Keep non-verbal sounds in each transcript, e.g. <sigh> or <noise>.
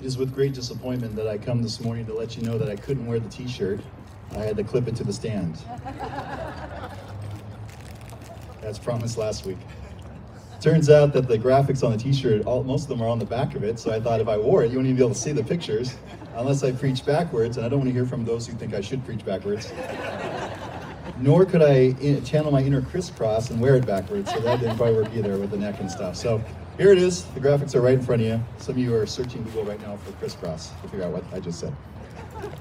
It is with great disappointment that I come this morning to let you know that I couldn't wear the t-shirt. I had to clip it to the stand. As promised last week. Turns out that the graphics on the t-shirt, most of them are on the back of it, so I thought if I wore it, you wouldn't even be able to see the pictures, unless I preach backwards, and I don't want to hear from those who think I should preach backwards. Nor could I in- channel my inner Kris Kross and wear it backwards, so that didn't quite work either with the neck and stuff. So here it is. The graphics are right in front of you. Some of you are searching Google right now for Kris Kross to figure out what I just said. <laughs>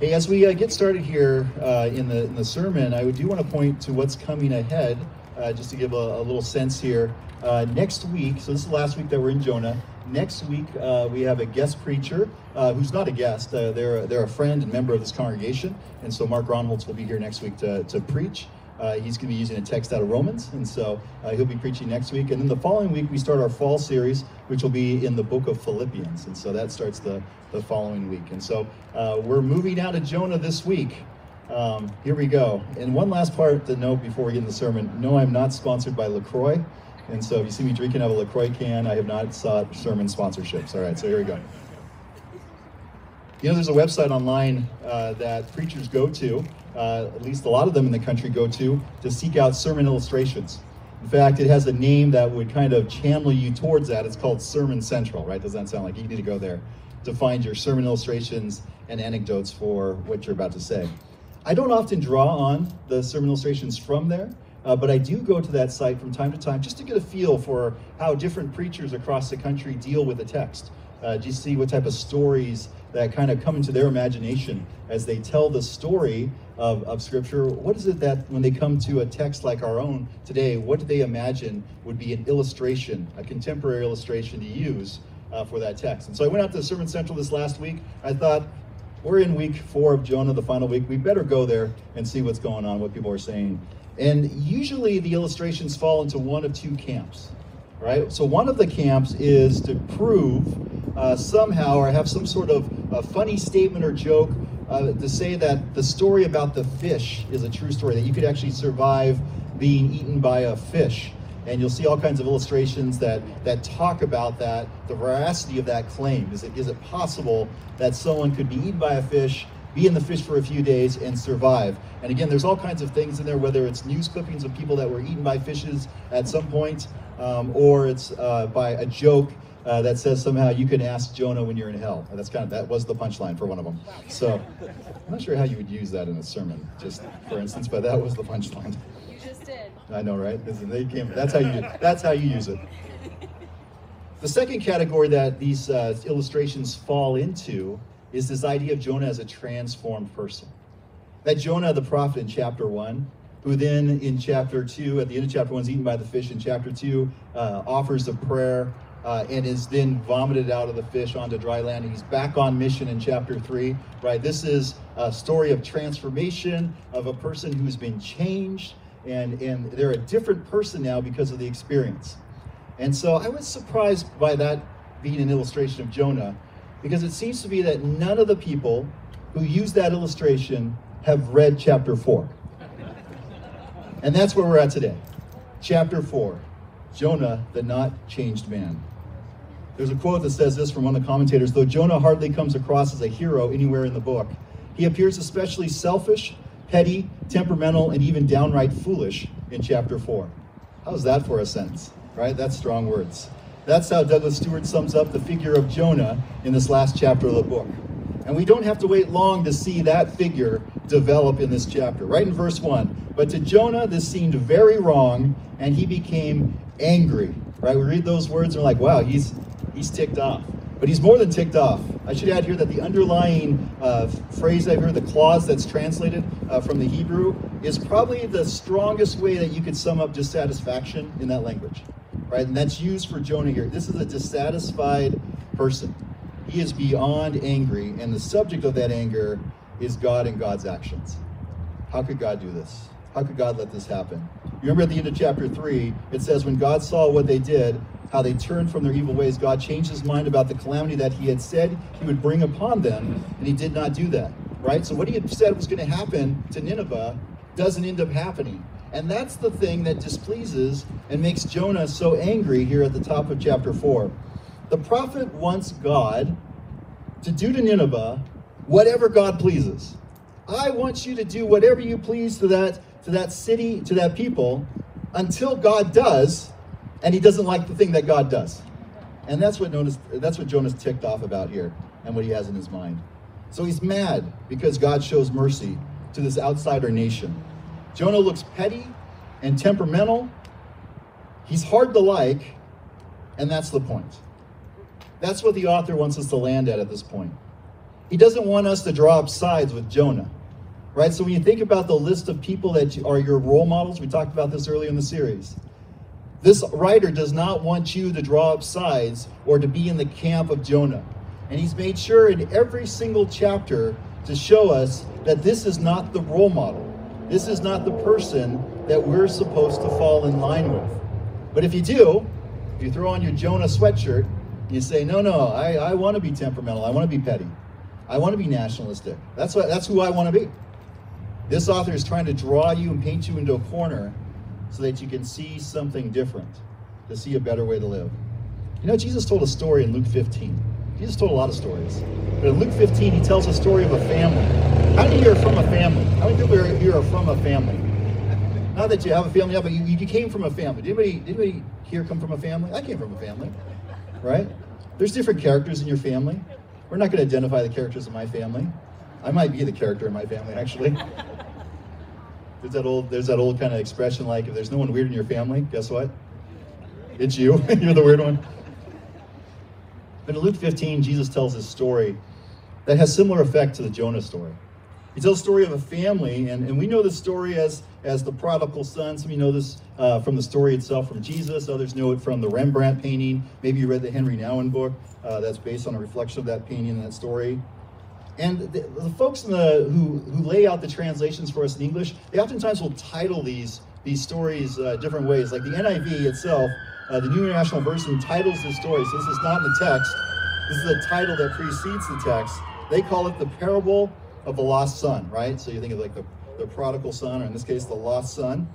Hey, as we uh, get started here uh, in, the, in the sermon, I do want to point to what's coming ahead, uh, just to give a, a little sense here. Uh, next week, so this is the last week that we're in Jonah. Next week, uh, we have a guest preacher uh, who's not a guest. they're, they're a friend and member of this congregation. And so Mark Ronholtz will be here next week to, to preach. Uh, he's going to be using a text out of Romans, and so uh, he'll be preaching next week. And then the following week, we start our fall series, which will be in the book of Philippians. And so that starts the, the following week. And so uh, we're moving out of Jonah this week. Um, here we go. And one last part to note before we get in the sermon no, I'm not sponsored by LaCroix. And so if you see me drinking out of a LaCroix can, I have not sought sermon sponsorships. All right, so here we go. You know, there's a website online uh, that preachers go to uh, at least a lot of them in the country go to, to seek out sermon illustrations. In fact, it has a name that would kind of channel you towards that. It's called Sermon Central, right? Does that sound like you need to go there to find your sermon illustrations and anecdotes for what you're about to say? I don't often draw on the sermon illustrations from there, uh, but I do go to that site from time to time just to get a feel for how different preachers across the country deal with a text. Uh, you see what type of stories that kind of come into their imagination as they tell the story of, of Scripture. What is it that when they come to a text like our own today, what do they imagine would be an illustration, a contemporary illustration to use uh, for that text? And so I went out to Sermon Central this last week. I thought, we're in week four of Jonah, the final week. We better go there and see what's going on, what people are saying. And usually the illustrations fall into one of two camps, right? So one of the camps is to prove uh, somehow or have some sort of funny statement or joke uh, to say that the story about the fish is a true story, that you could actually survive being eaten by a fish. And you'll see all kinds of illustrations that, that talk about that, the veracity of that claim. Is it, is it possible that someone could be eaten by a fish, be in the fish for a few days, and survive? And again, there's all kinds of things in there, whether it's news clippings of people that were eaten by fishes at some point, um, or it's uh, by a joke uh, that says somehow you can ask Jonah when you're in hell. That's kind of that was the punchline for one of them. So I'm not sure how you would use that in a sermon, just for instance, but that was the punchline. You just did. I know, right? They came, that's how you that's how you use it. The second category that these uh, illustrations fall into is this idea of Jonah as a transformed person. That Jonah, the prophet in chapter one, who then in chapter two, at the end of chapter one, is eaten by the fish. In chapter two, uh, offers a prayer uh, and is then vomited out of the fish onto dry land. He's back on mission in chapter three, right? This is a story of transformation of a person who's been changed, and, and they're a different person now because of the experience. And so I was surprised by that being an illustration of Jonah, because it seems to be that none of the people who use that illustration have read chapter four. And that's where we're at today. Chapter 4 Jonah, the not changed man. There's a quote that says this from one of the commentators though Jonah hardly comes across as a hero anywhere in the book, he appears especially selfish, petty, temperamental, and even downright foolish in chapter 4. How's that for a sentence? Right? That's strong words. That's how Douglas Stuart sums up the figure of Jonah in this last chapter of the book. And we don't have to wait long to see that figure develop in this chapter. Right in verse 1. But to Jonah, this seemed very wrong, and he became angry. Right? We read those words and we're like, wow, he's he's ticked off. But he's more than ticked off. I should add here that the underlying uh, phrase I've heard, the clause that's translated uh, from the Hebrew, is probably the strongest way that you could sum up dissatisfaction in that language. Right? And that's used for Jonah here. This is a dissatisfied person. He is beyond angry, and the subject of that anger is God and God's actions. How could God do this? How could God let this happen? You remember at the end of chapter 3, it says, When God saw what they did, how they turned from their evil ways, God changed his mind about the calamity that he had said he would bring upon them, and he did not do that. Right? So, what he had said was going to happen to Nineveh doesn't end up happening. And that's the thing that displeases and makes Jonah so angry here at the top of chapter 4. The prophet wants God to do to Nineveh whatever God pleases. I want you to do whatever you please to that to that city, to that people, until God does, and he doesn't like the thing that God does. And that's what Jonas, that's what Jonah's ticked off about here and what he has in his mind. So he's mad because God shows mercy to this outsider nation. Jonah looks petty and temperamental. He's hard to like, and that's the point. That's what the author wants us to land at at this point. He doesn't want us to draw up sides with Jonah. Right? So when you think about the list of people that are your role models, we talked about this earlier in the series. This writer does not want you to draw up sides or to be in the camp of Jonah. And he's made sure in every single chapter to show us that this is not the role model. This is not the person that we're supposed to fall in line with. But if you do, if you throw on your Jonah sweatshirt, you say, no, no, I, I want to be temperamental. I want to be petty. I want to be nationalistic. That's, what, that's who I want to be. This author is trying to draw you and paint you into a corner so that you can see something different, to see a better way to live. You know, Jesus told a story in Luke 15. Jesus told a lot of stories. But in Luke 15, he tells a story of a family. How many of you are from a family? How many people here are from a family? Not that you have a family, but you, you came from a family. Did anybody, did anybody here come from a family? I came from a family, right? There's different characters in your family. We're not going to identify the characters in my family. I might be the character in my family, actually. There's that old there's that old kind of expression like if there's no one weird in your family, guess what? It's you. <laughs> You're the weird one. But in Luke 15, Jesus tells this story that has similar effect to the Jonah story. He tells the story of a family, and, and we know the story as, as the prodigal son. Some of you know this uh, from the story itself from Jesus. Others know it from the Rembrandt painting. Maybe you read the Henry Nouwen book uh, that's based on a reflection of that painting and that story. And the, the folks the, who, who lay out the translations for us in English, they oftentimes will title these, these stories uh, different ways. Like the NIV itself, uh, the New International Version titles the story. So this is not in the text. This is a title that precedes the text. They call it the parable of the lost son, right? So you think of like the, the prodigal son, or in this case, the lost son.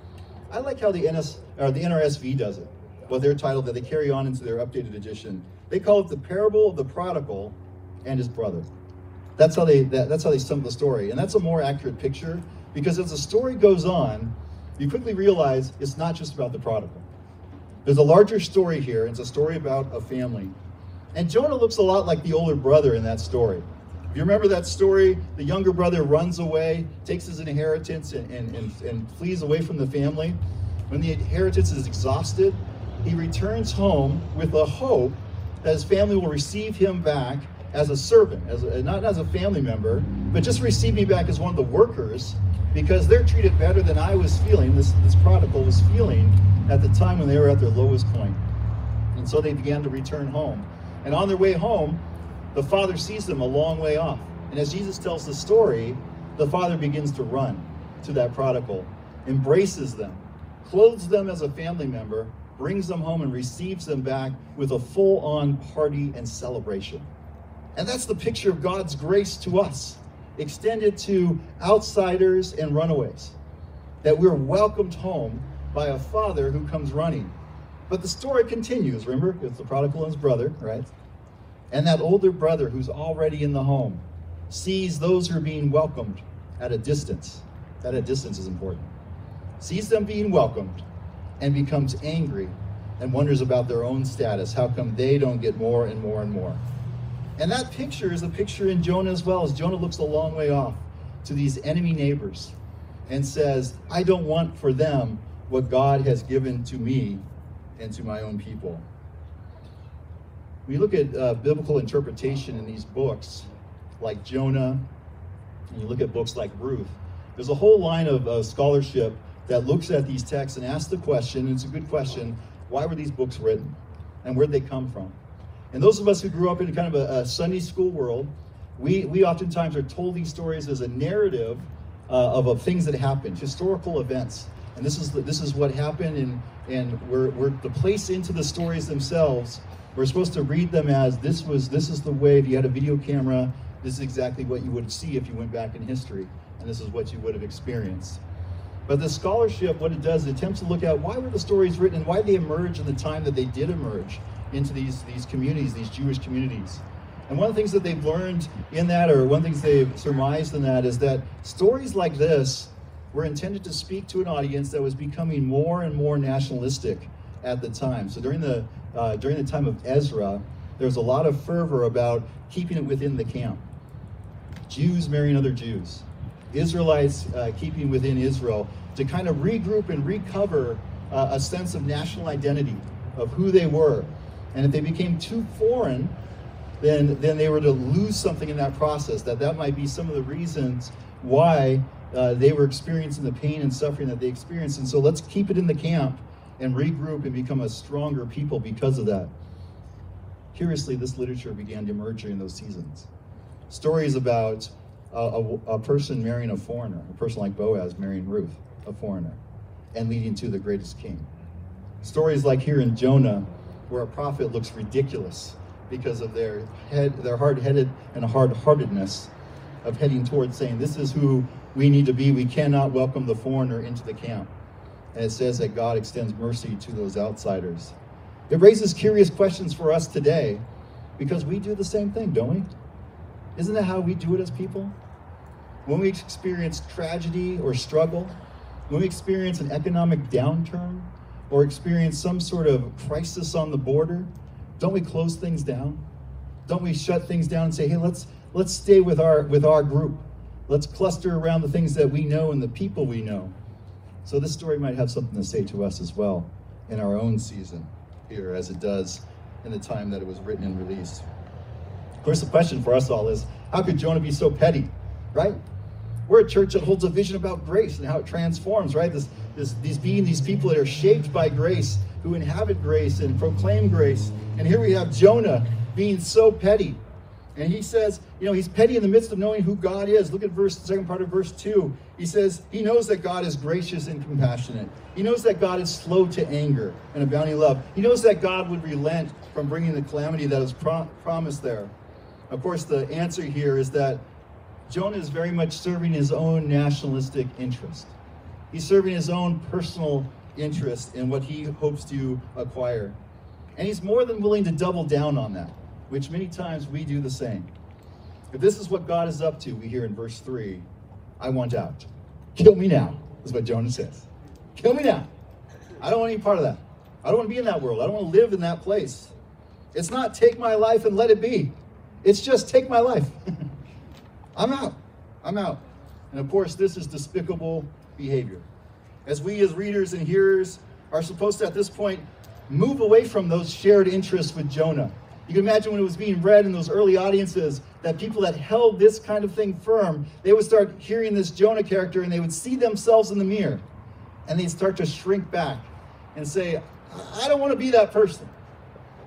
I like how the NS or the NRSV does it. Well, their title that they carry on into their updated edition. They call it the parable of the prodigal and his brother. That's how they that, that's how they sum the story, and that's a more accurate picture because as the story goes on, you quickly realize it's not just about the prodigal. There's a larger story here. It's a story about a family, and Jonah looks a lot like the older brother in that story. If you remember that story, the younger brother runs away, takes his inheritance, and, and, and, and flees away from the family. When the inheritance is exhausted, he returns home with a hope that his family will receive him back as a servant, as a, not as a family member, but just receive me back as one of the workers because they're treated better than I was feeling, this, this prodigal was feeling at the time when they were at their lowest point. And so they began to return home. And on their way home, the father sees them a long way off. And as Jesus tells the story, the father begins to run to that prodigal, embraces them, clothes them as a family member, brings them home, and receives them back with a full on party and celebration. And that's the picture of God's grace to us, extended to outsiders and runaways. That we're welcomed home by a father who comes running. But the story continues, remember? It's the prodigal and his brother, right? And that older brother who's already in the home sees those who are being welcomed at a distance. That a distance is important. Sees them being welcomed and becomes angry and wonders about their own status. How come they don't get more and more and more? And that picture is a picture in Jonah as well, as Jonah looks a long way off to these enemy neighbors and says, I don't want for them what God has given to me and to my own people. We look at uh, biblical interpretation in these books, like Jonah, and you look at books like Ruth, there's a whole line of uh, scholarship that looks at these texts and asks the question, and it's a good question, why were these books written? And where'd they come from? And those of us who grew up in kind of a, a Sunday school world, we, we oftentimes are told these stories as a narrative uh, of, of things that happened, historical events. And this is this is what happened, and and we're, we're the place into the stories themselves. We're supposed to read them as this was this is the way. If you had a video camera, this is exactly what you would see if you went back in history, and this is what you would have experienced. But the scholarship, what it does, it attempts to look at why were the stories written and why they emerged in the time that they did emerge into these, these communities, these Jewish communities. And one of the things that they've learned in that, or one of the things they've surmised in that, is that stories like this were intended to speak to an audience that was becoming more and more nationalistic at the time. So during the uh, during the time of Ezra, there was a lot of fervor about keeping it within the camp. Jews marrying other Jews, Israelites uh, keeping within Israel to kind of regroup and recover uh, a sense of national identity of who they were. And if they became too foreign, then then they were to lose something in that process. That that might be some of the reasons why uh, they were experiencing the pain and suffering that they experienced. And so let's keep it in the camp and regroup and become a stronger people because of that. Curiously, this literature began to emerge during those seasons. Stories about a, a, a person marrying a foreigner, a person like Boaz marrying Ruth, a foreigner, and leading to the greatest king. Stories like here in Jonah, where a prophet looks ridiculous because of their head, their hard-headed and hard-heartedness of heading towards saying, "This is who we need to be. We cannot welcome the foreigner into the camp." And it says that God extends mercy to those outsiders. It raises curious questions for us today because we do the same thing, don't we? Isn't that how we do it as people? When we experience tragedy or struggle, when we experience an economic downturn or experience some sort of crisis on the border, don't we close things down? Don't we shut things down and say, "Hey, let's let's stay with our with our group. Let's cluster around the things that we know and the people we know." So this story might have something to say to us as well in our own season here as it does in the time that it was written and released. Of course, the question for us all is how could Jonah be so petty, right? We're a church that holds a vision about grace and how it transforms, right? This, this, these being these people that are shaped by grace, who inhabit grace and proclaim grace. And here we have Jonah being so petty. And he says, you know, he's petty in the midst of knowing who God is. Look at verse second part of verse two. He says he knows that God is gracious and compassionate. He knows that God is slow to anger and abounding love. He knows that God would relent from bringing the calamity that was pro- promised there. Of course, the answer here is that Jonah is very much serving his own nationalistic interest. He's serving his own personal interest in what he hopes to acquire. And he's more than willing to double down on that, which many times we do the same. If this is what God is up to, we hear in verse 3, I want out. Kill me now, is what Jonah says. Kill me now. I don't want any part of that. I don't want to be in that world. I don't want to live in that place. It's not take my life and let it be. It's just take my life. <laughs> I'm out. I'm out. And of course, this is despicable behavior. As we, as readers and hearers, are supposed to, at this point, move away from those shared interests with Jonah. You can imagine when it was being read in those early audiences that people that held this kind of thing firm, they would start hearing this Jonah character and they would see themselves in the mirror and they'd start to shrink back and say, I don't want to be that person.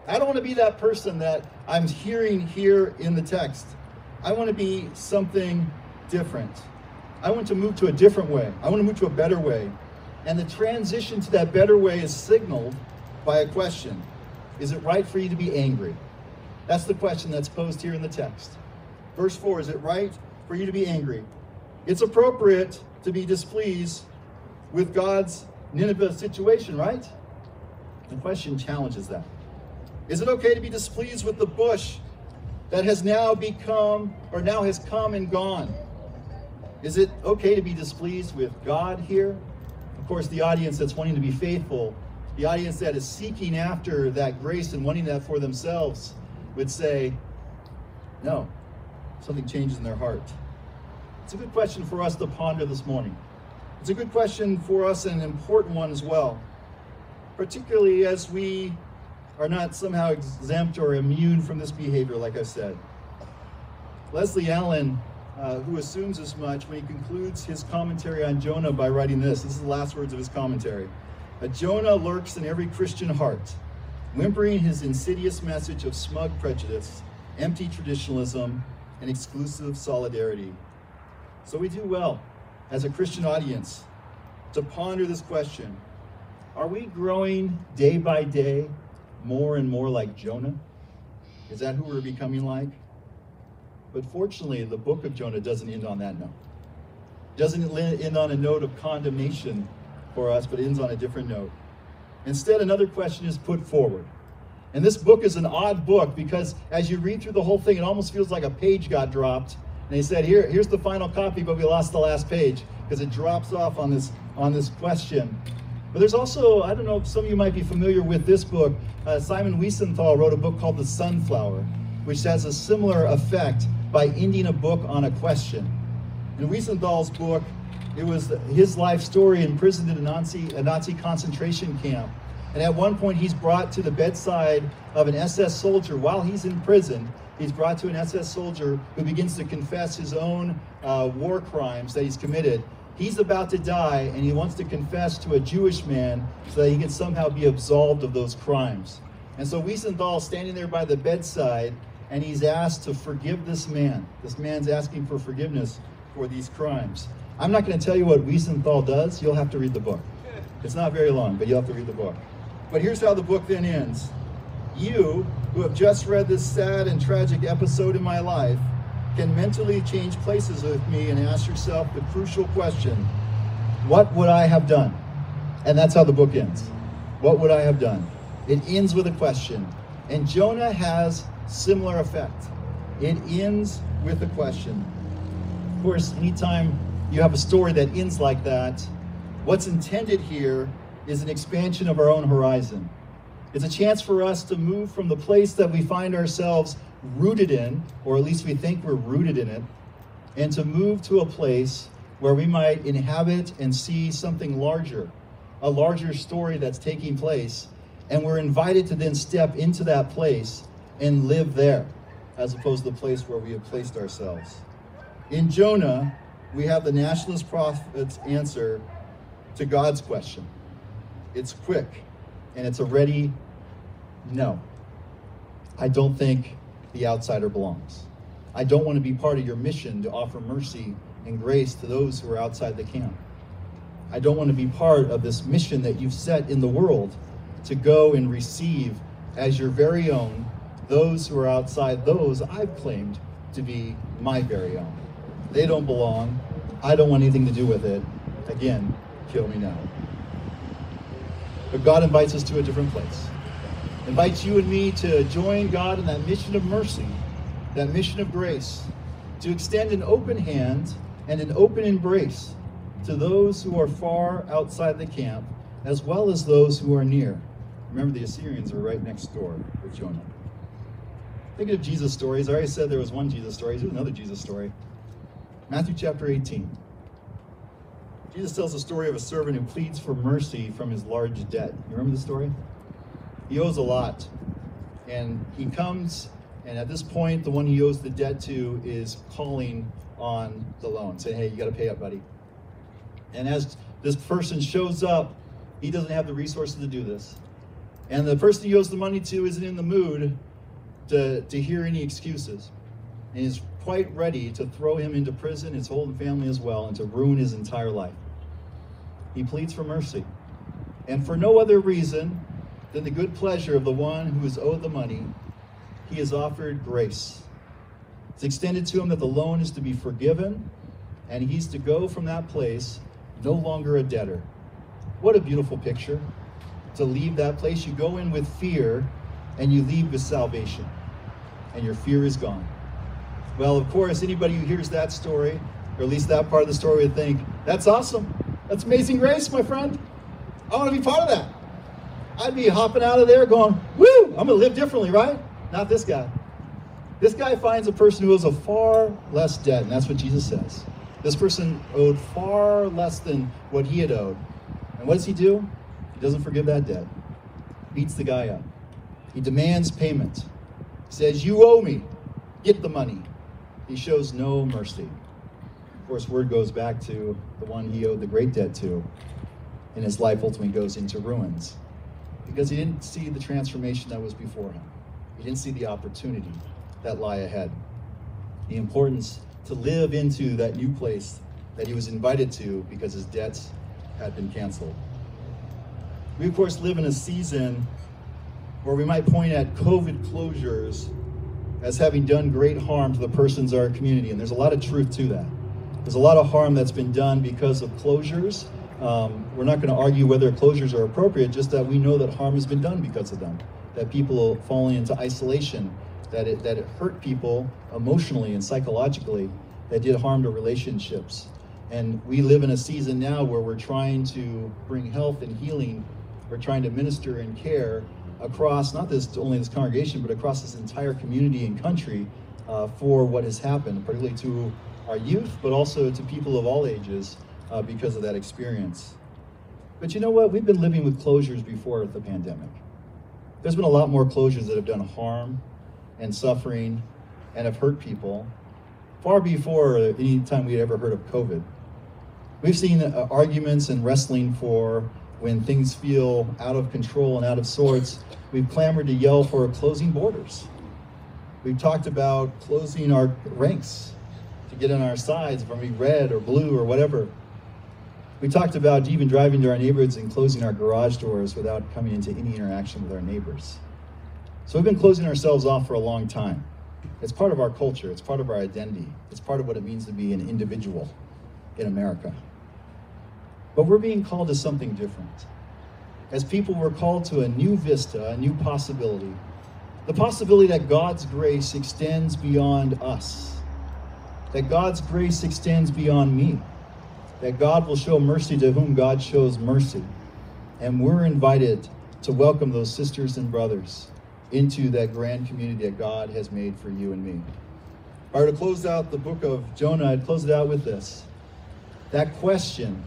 I don't want to be that person that I'm hearing here in the text. I want to be something different. I want to move to a different way. I want to move to a better way. And the transition to that better way is signaled by a question Is it right for you to be angry? That's the question that's posed here in the text. Verse 4 Is it right for you to be angry? It's appropriate to be displeased with God's Nineveh situation, right? The question challenges that. Is it okay to be displeased with the bush that has now become, or now has come and gone? Is it okay to be displeased with God here? Of course, the audience that's wanting to be faithful, the audience that is seeking after that grace and wanting that for themselves, would say, no, something changes in their heart. It's a good question for us to ponder this morning. It's a good question for us and an important one as well, particularly as we are not somehow exempt or immune from this behavior, like I said. Leslie Allen, uh, who assumes as much when he concludes his commentary on Jonah by writing this. This is the last words of his commentary. A Jonah lurks in every Christian heart, whimpering his insidious message of smug prejudice, empty traditionalism, and exclusive solidarity. So we do well as a Christian audience to ponder this question Are we growing day by day more and more like Jonah? Is that who we're becoming like? But fortunately, the book of Jonah doesn't end on that note. Doesn't end on a note of condemnation for us, but ends on a different note. Instead, another question is put forward. And this book is an odd book because as you read through the whole thing, it almost feels like a page got dropped. And they said, Here, here's the final copy, but we lost the last page because it drops off on this on this question. But there's also, I don't know, some of you might be familiar with this book. Uh, Simon Wiesenthal wrote a book called The Sunflower, which has a similar effect by ending a book on a question. In Wiesenthal's book, it was his life story imprisoned in a Nazi, a Nazi concentration camp. And at one point, he's brought to the bedside of an SS soldier while he's in prison. He's brought to an SS soldier who begins to confess his own uh, war crimes that he's committed. He's about to die, and he wants to confess to a Jewish man so that he can somehow be absolved of those crimes. And so Wiesenthal standing there by the bedside, and he's asked to forgive this man. This man's asking for forgiveness for these crimes. I'm not going to tell you what Wiesenthal does. You'll have to read the book. It's not very long, but you'll have to read the book. But here's how the book then ends. You, who have just read this sad and tragic episode in my life, can mentally change places with me and ask yourself the crucial question what would I have done? And that's how the book ends. What would I have done? It ends with a question. And Jonah has similar effect. It ends with a question. Of course, anytime you have a story that ends like that, what's intended here is an expansion of our own horizon. It's a chance for us to move from the place that we find ourselves rooted in, or at least we think we're rooted in it, and to move to a place where we might inhabit and see something larger, a larger story that's taking place. And we're invited to then step into that place and live there, as opposed to the place where we have placed ourselves. In Jonah, we have the nationalist prophet's answer to God's question. It's quick and it's a ready no. I don't think the outsider belongs. I don't want to be part of your mission to offer mercy and grace to those who are outside the camp. I don't want to be part of this mission that you've set in the world to go and receive as your very own those who are outside those I've claimed to be my very own. They don't belong. I don't want anything to do with it. Again, kill me now. But God invites us to a different place invites you and me to join God in that mission of mercy, that mission of grace, to extend an open hand and an open embrace to those who are far outside the camp, as well as those who are near. Remember, the Assyrians are right next door with Jonah. Think of Jesus' stories. I already said there was one Jesus story. Here's another Jesus story. Matthew chapter 18. Jesus tells the story of a servant who pleads for mercy from his large debt. You remember the story? He owes a lot. And he comes, and at this point, the one he owes the debt to is calling on the loan, saying, hey, you got to pay up, buddy. And as this person shows up, he doesn't have the resources to do this. And the person he owes the money to isn't in the mood to, to hear any excuses. And he's quite ready to throw him into prison, his whole family as well, and to ruin his entire life. He pleads for mercy. And for no other reason than the good pleasure of the one who is owed the money, he is offered grace. It's extended to him that the loan is to be forgiven, and he's to go from that place no longer a debtor. What a beautiful picture to leave that place. You go in with fear, and you leave with salvation, and your fear is gone. Well, of course, anybody who hears that story, or at least that part of the story, would think, that's awesome. That's amazing grace, my friend. I want to be part of that. I'd be hopping out of there going, woo, I'm going to live differently, right? Not this guy. This guy finds a person who owes a far less debt, and that's what Jesus says. This person owed far less than what he had owed. And what does he do? He doesn't forgive that debt. Beats the guy up. He demands payment. He says, You owe me. Get the money. He shows no mercy. Of course, word goes back to the one he owed the great debt to, and his life ultimately goes into ruins because he didn't see the transformation that was before him. He didn't see the opportunity that lie ahead. The importance to live into that new place that he was invited to because his debts had been canceled. We, of course, live in a season where we might point at COVID closures as having done great harm to the persons of our community, and there's a lot of truth to that. There's a lot of harm that's been done because of closures um, we're not going to argue whether closures are appropriate, just that we know that harm has been done because of them. that people falling into isolation, that it, that it hurt people emotionally and psychologically, that did harm to relationships. And we live in a season now where we're trying to bring health and healing, we're trying to minister and care across not this only this congregation, but across this entire community and country uh, for what has happened, particularly to our youth, but also to people of all ages uh, because of that experience. But you know what? We've been living with closures before the pandemic. There's been a lot more closures that have done harm and suffering and have hurt people far before any time we had ever heard of COVID. We've seen uh, arguments and wrestling for when things feel out of control and out of sorts. We've clamored to yell for closing borders. We've talked about closing our ranks to get on our sides from red or blue or whatever. We talked about even driving to our neighborhoods and closing our garage doors without coming into any interaction with our neighbors. So we've been closing ourselves off for a long time. It's part of our culture, it's part of our identity, it's part of what it means to be an individual in America. But we're being called to something different. As people, we're called to a new vista, a new possibility. The possibility that God's grace extends beyond us, that God's grace extends beyond me, that God will show mercy to whom God shows mercy. And we're invited to welcome those sisters and brothers into that grand community that God has made for you and me. I were to close out the book of Jonah, I'd close it out with this. That question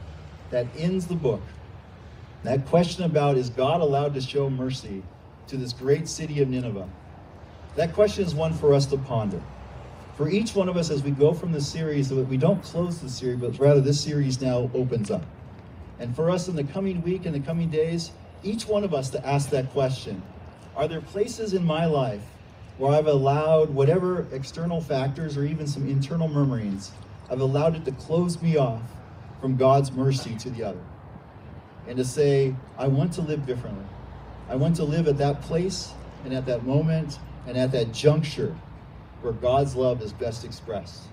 that ends the book, that question about is God allowed to show mercy to this great city of Nineveh? That question is one for us to ponder. For each one of us, as we go from this series, so that we don't close the series, but rather this series now opens up. And for us in the coming week and the coming days, each one of us to ask that question Are there places in my life where I've allowed whatever external factors or even some internal murmurings, I've allowed it to close me off from God's mercy to the other? And to say, I want to live differently. I want to live at that place and at that moment and at that juncture where God's love is best expressed.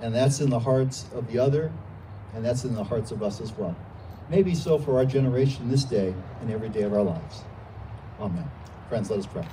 And that's in the hearts of the other, and that's in the hearts of us as well. Maybe so for our generation this day and every day of our lives. Amen. Friends, let us pray.